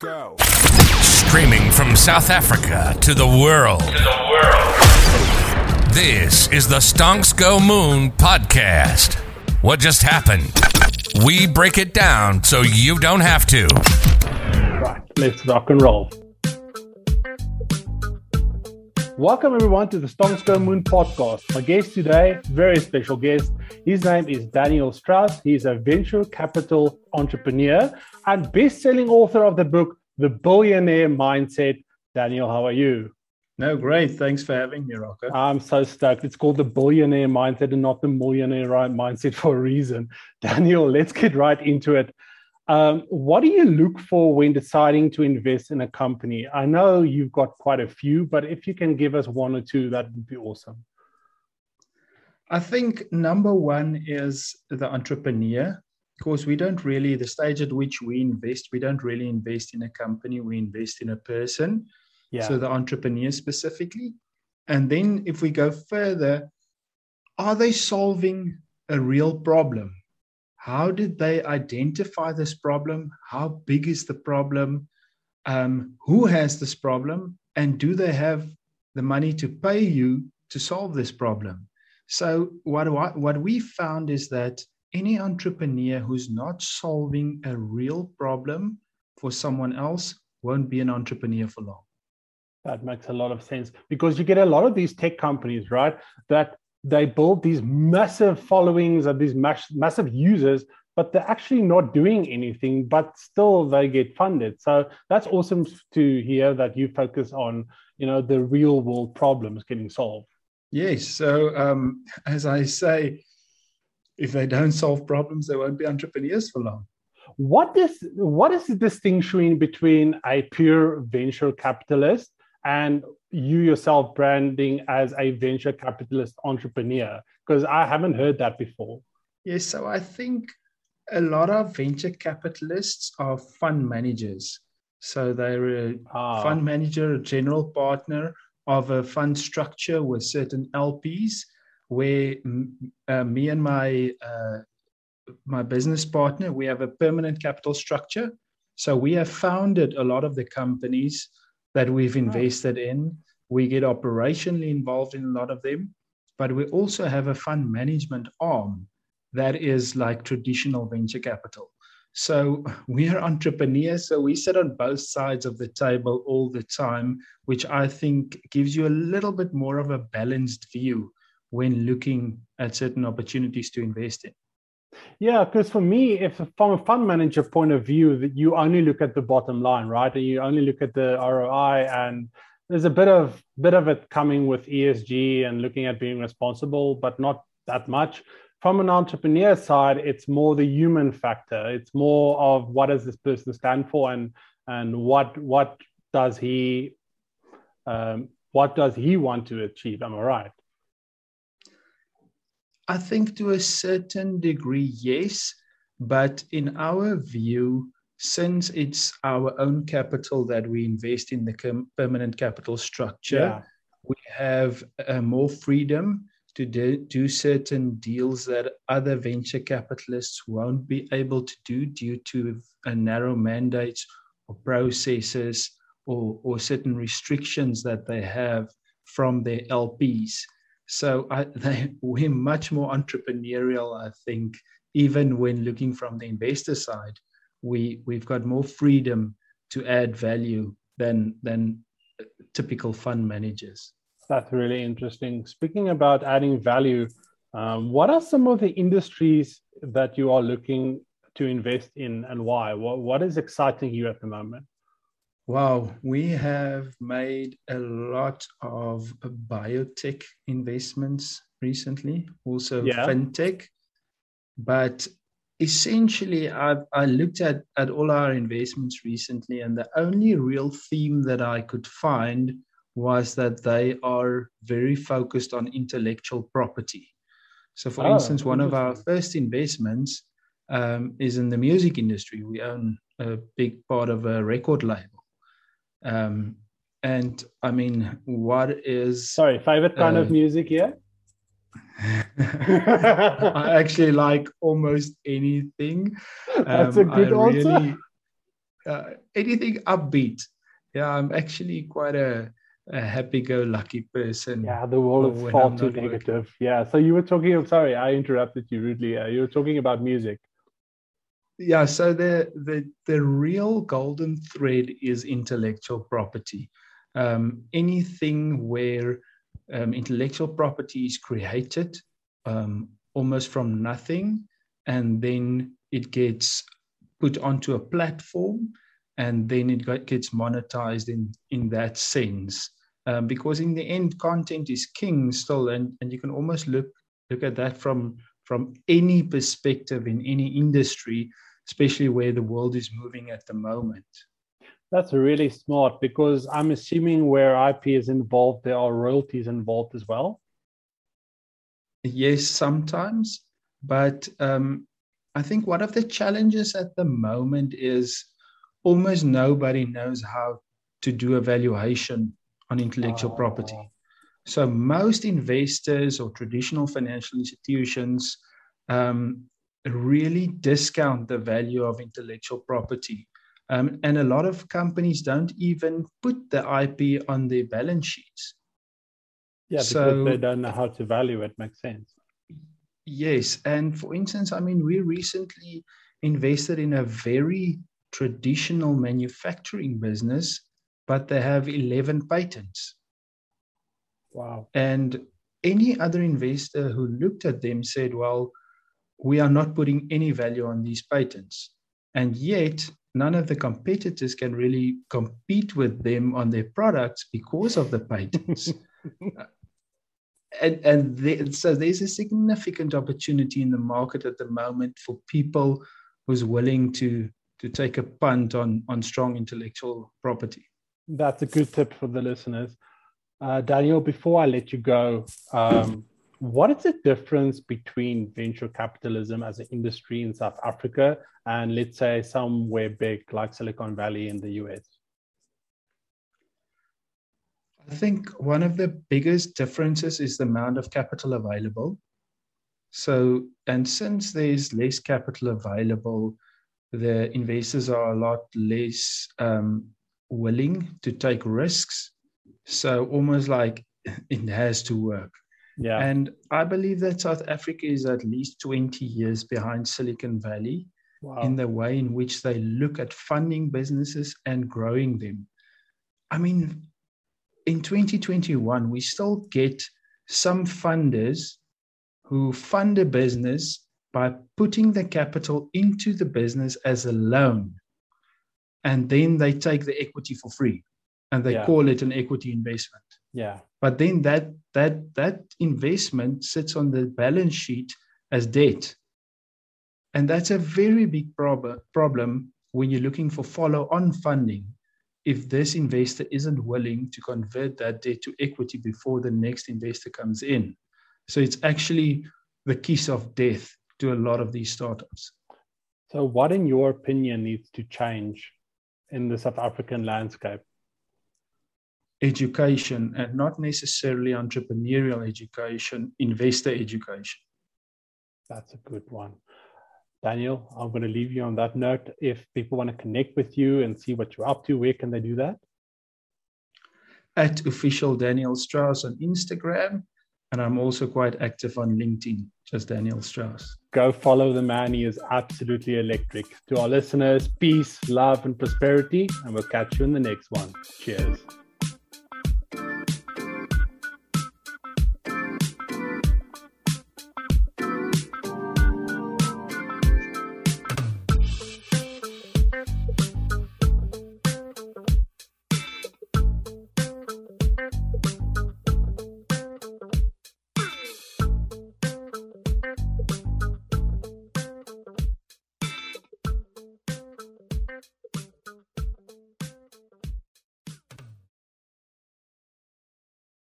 Go. Streaming from South Africa to the world. To the world. This is the Stonks Go Moon podcast. What just happened? We break it down so you don't have to. Right, let's rock and roll. Welcome everyone to the Stonks Go Moon podcast. My guest today, very special guest. His name is Daniel Strauss. He's a venture capital entrepreneur and best-selling author of the book The Billionaire Mindset. Daniel, how are you? No, great. Thanks for having me, Rocco. I'm so stoked. It's called the billionaire mindset and not the millionaire mindset for a reason. Daniel, let's get right into it. Um, what do you look for when deciding to invest in a company? I know you've got quite a few, but if you can give us one or two, that would be awesome. I think number one is the entrepreneur. Of course, we don't really, the stage at which we invest, we don't really invest in a company, we invest in a person. Yeah. So the entrepreneur specifically. And then if we go further, are they solving a real problem? How did they identify this problem? How big is the problem? Um, who has this problem? And do they have the money to pay you to solve this problem? So, what, what we found is that any entrepreneur who's not solving a real problem for someone else won't be an entrepreneur for long. That makes a lot of sense because you get a lot of these tech companies, right? That they build these massive followings of these mass- massive users, but they're actually not doing anything, but still they get funded. So that's awesome to hear that you focus on, you know, the real world problems getting solved. Yes. So um, as I say, if they don't solve problems, they won't be entrepreneurs for long. What is what is the distinction between a pure venture capitalist and you yourself branding as a venture capitalist entrepreneur? Because I haven't heard that before. Yes, so I think a lot of venture capitalists are fund managers. So they're a ah. fund manager, a general partner of a fund structure with certain LPs, where uh, me and my uh, my business partner we have a permanent capital structure. So we have founded a lot of the companies that we've invested in. We get operationally involved in a lot of them, but we also have a fund management arm that is like traditional venture capital. So we are entrepreneurs, so we sit on both sides of the table all the time, which I think gives you a little bit more of a balanced view when looking at certain opportunities to invest in. Yeah, because for me, if from a fund manager point of view, that you only look at the bottom line, right, and you only look at the ROI, and there's a bit of bit of it coming with ESG and looking at being responsible, but not that much. From an entrepreneur side, it's more the human factor. It's more of what does this person stand for, and and what what does he um, what does he want to achieve? Am I right? I think to a certain degree, yes. But in our view, since it's our own capital that we invest in the permanent capital structure, yeah. we have uh, more freedom to do, do certain deals that other venture capitalists won't be able to do due to a narrow mandates or processes or, or certain restrictions that they have from their LPs. So I, they, we're much more entrepreneurial, I think, even when looking from the investor side, we, we've got more freedom to add value than, than typical fund managers. That's really interesting. Speaking about adding value, um, what are some of the industries that you are looking to invest in and why? What, what is exciting you at the moment? Wow, we have made a lot of biotech investments recently, also yeah. fintech. But essentially, I've I looked at, at all our investments recently, and the only real theme that I could find was that they are very focused on intellectual property. So, for oh, instance, one of our first investments um, is in the music industry. We own a big part of a record label. Um, and I mean, what is sorry favorite kind uh, of music? Yeah. I actually like almost anything. That's um, a good I answer. Really, uh, anything upbeat. Yeah, I'm actually quite a, a happy-go-lucky person. Yeah, the world is far too negative. Working. Yeah, so you were talking. of sorry, I interrupted you rudely. Uh, you were talking about music. Yeah, so the the the real golden thread is intellectual property. Um, anything where um, intellectual property is created um, almost from nothing, and then it gets put onto a platform, and then it gets monetized in in that sense. Um, because in the end, content is king still, and, and you can almost look look at that from from any perspective in any industry, especially where the world is moving at the moment. That's really smart because I'm assuming where IP is involved, there are royalties involved as well. Yes, sometimes. But um, I think one of the challenges at the moment is almost nobody knows how to do a valuation on intellectual oh. property. So most investors or traditional financial institutions um, really discount the value of intellectual property. Um, and a lot of companies don't even put the IP on their balance sheets. Yeah, because so, they don't know how to value it. Makes sense. Yes, and for instance, I mean, we recently invested in a very traditional manufacturing business, but they have eleven patents. Wow! And any other investor who looked at them said, "Well, we are not putting any value on these patents," and yet none of the competitors can really compete with them on their products because of the patents. and and so there's a significant opportunity in the market at the moment for people who's willing to to take a punt on on strong intellectual property. That's a good tip for the listeners. Uh, Daniel, before I let you go, um, what is the difference between venture capitalism as an industry in South Africa and let's say somewhere big like Silicon Valley in the US? I think one of the biggest differences is the amount of capital available. So, and since there's less capital available, the investors are a lot less um, willing to take risks. So, almost like it has to work. Yeah. And I believe that South Africa is at least 20 years behind Silicon Valley wow. in the way in which they look at funding businesses and growing them. I mean, in 2021, we still get some funders who fund a business by putting the capital into the business as a loan. And then they take the equity for free and they yeah. call it an equity investment. Yeah. But then that that that investment sits on the balance sheet as debt. And that's a very big prob- problem when you're looking for follow-on funding. If this investor isn't willing to convert that debt to equity before the next investor comes in. So it's actually the kiss of death to a lot of these startups. So, what, in your opinion, needs to change in the South African landscape? Education and not necessarily entrepreneurial education, investor education. That's a good one. Daniel, I'm going to leave you on that note. If people want to connect with you and see what you're up to, where can they do that? At official Daniel Strauss on Instagram. And I'm also quite active on LinkedIn, just Daniel Strauss. Go follow the man. He is absolutely electric. To our listeners, peace, love, and prosperity. And we'll catch you in the next one. Cheers.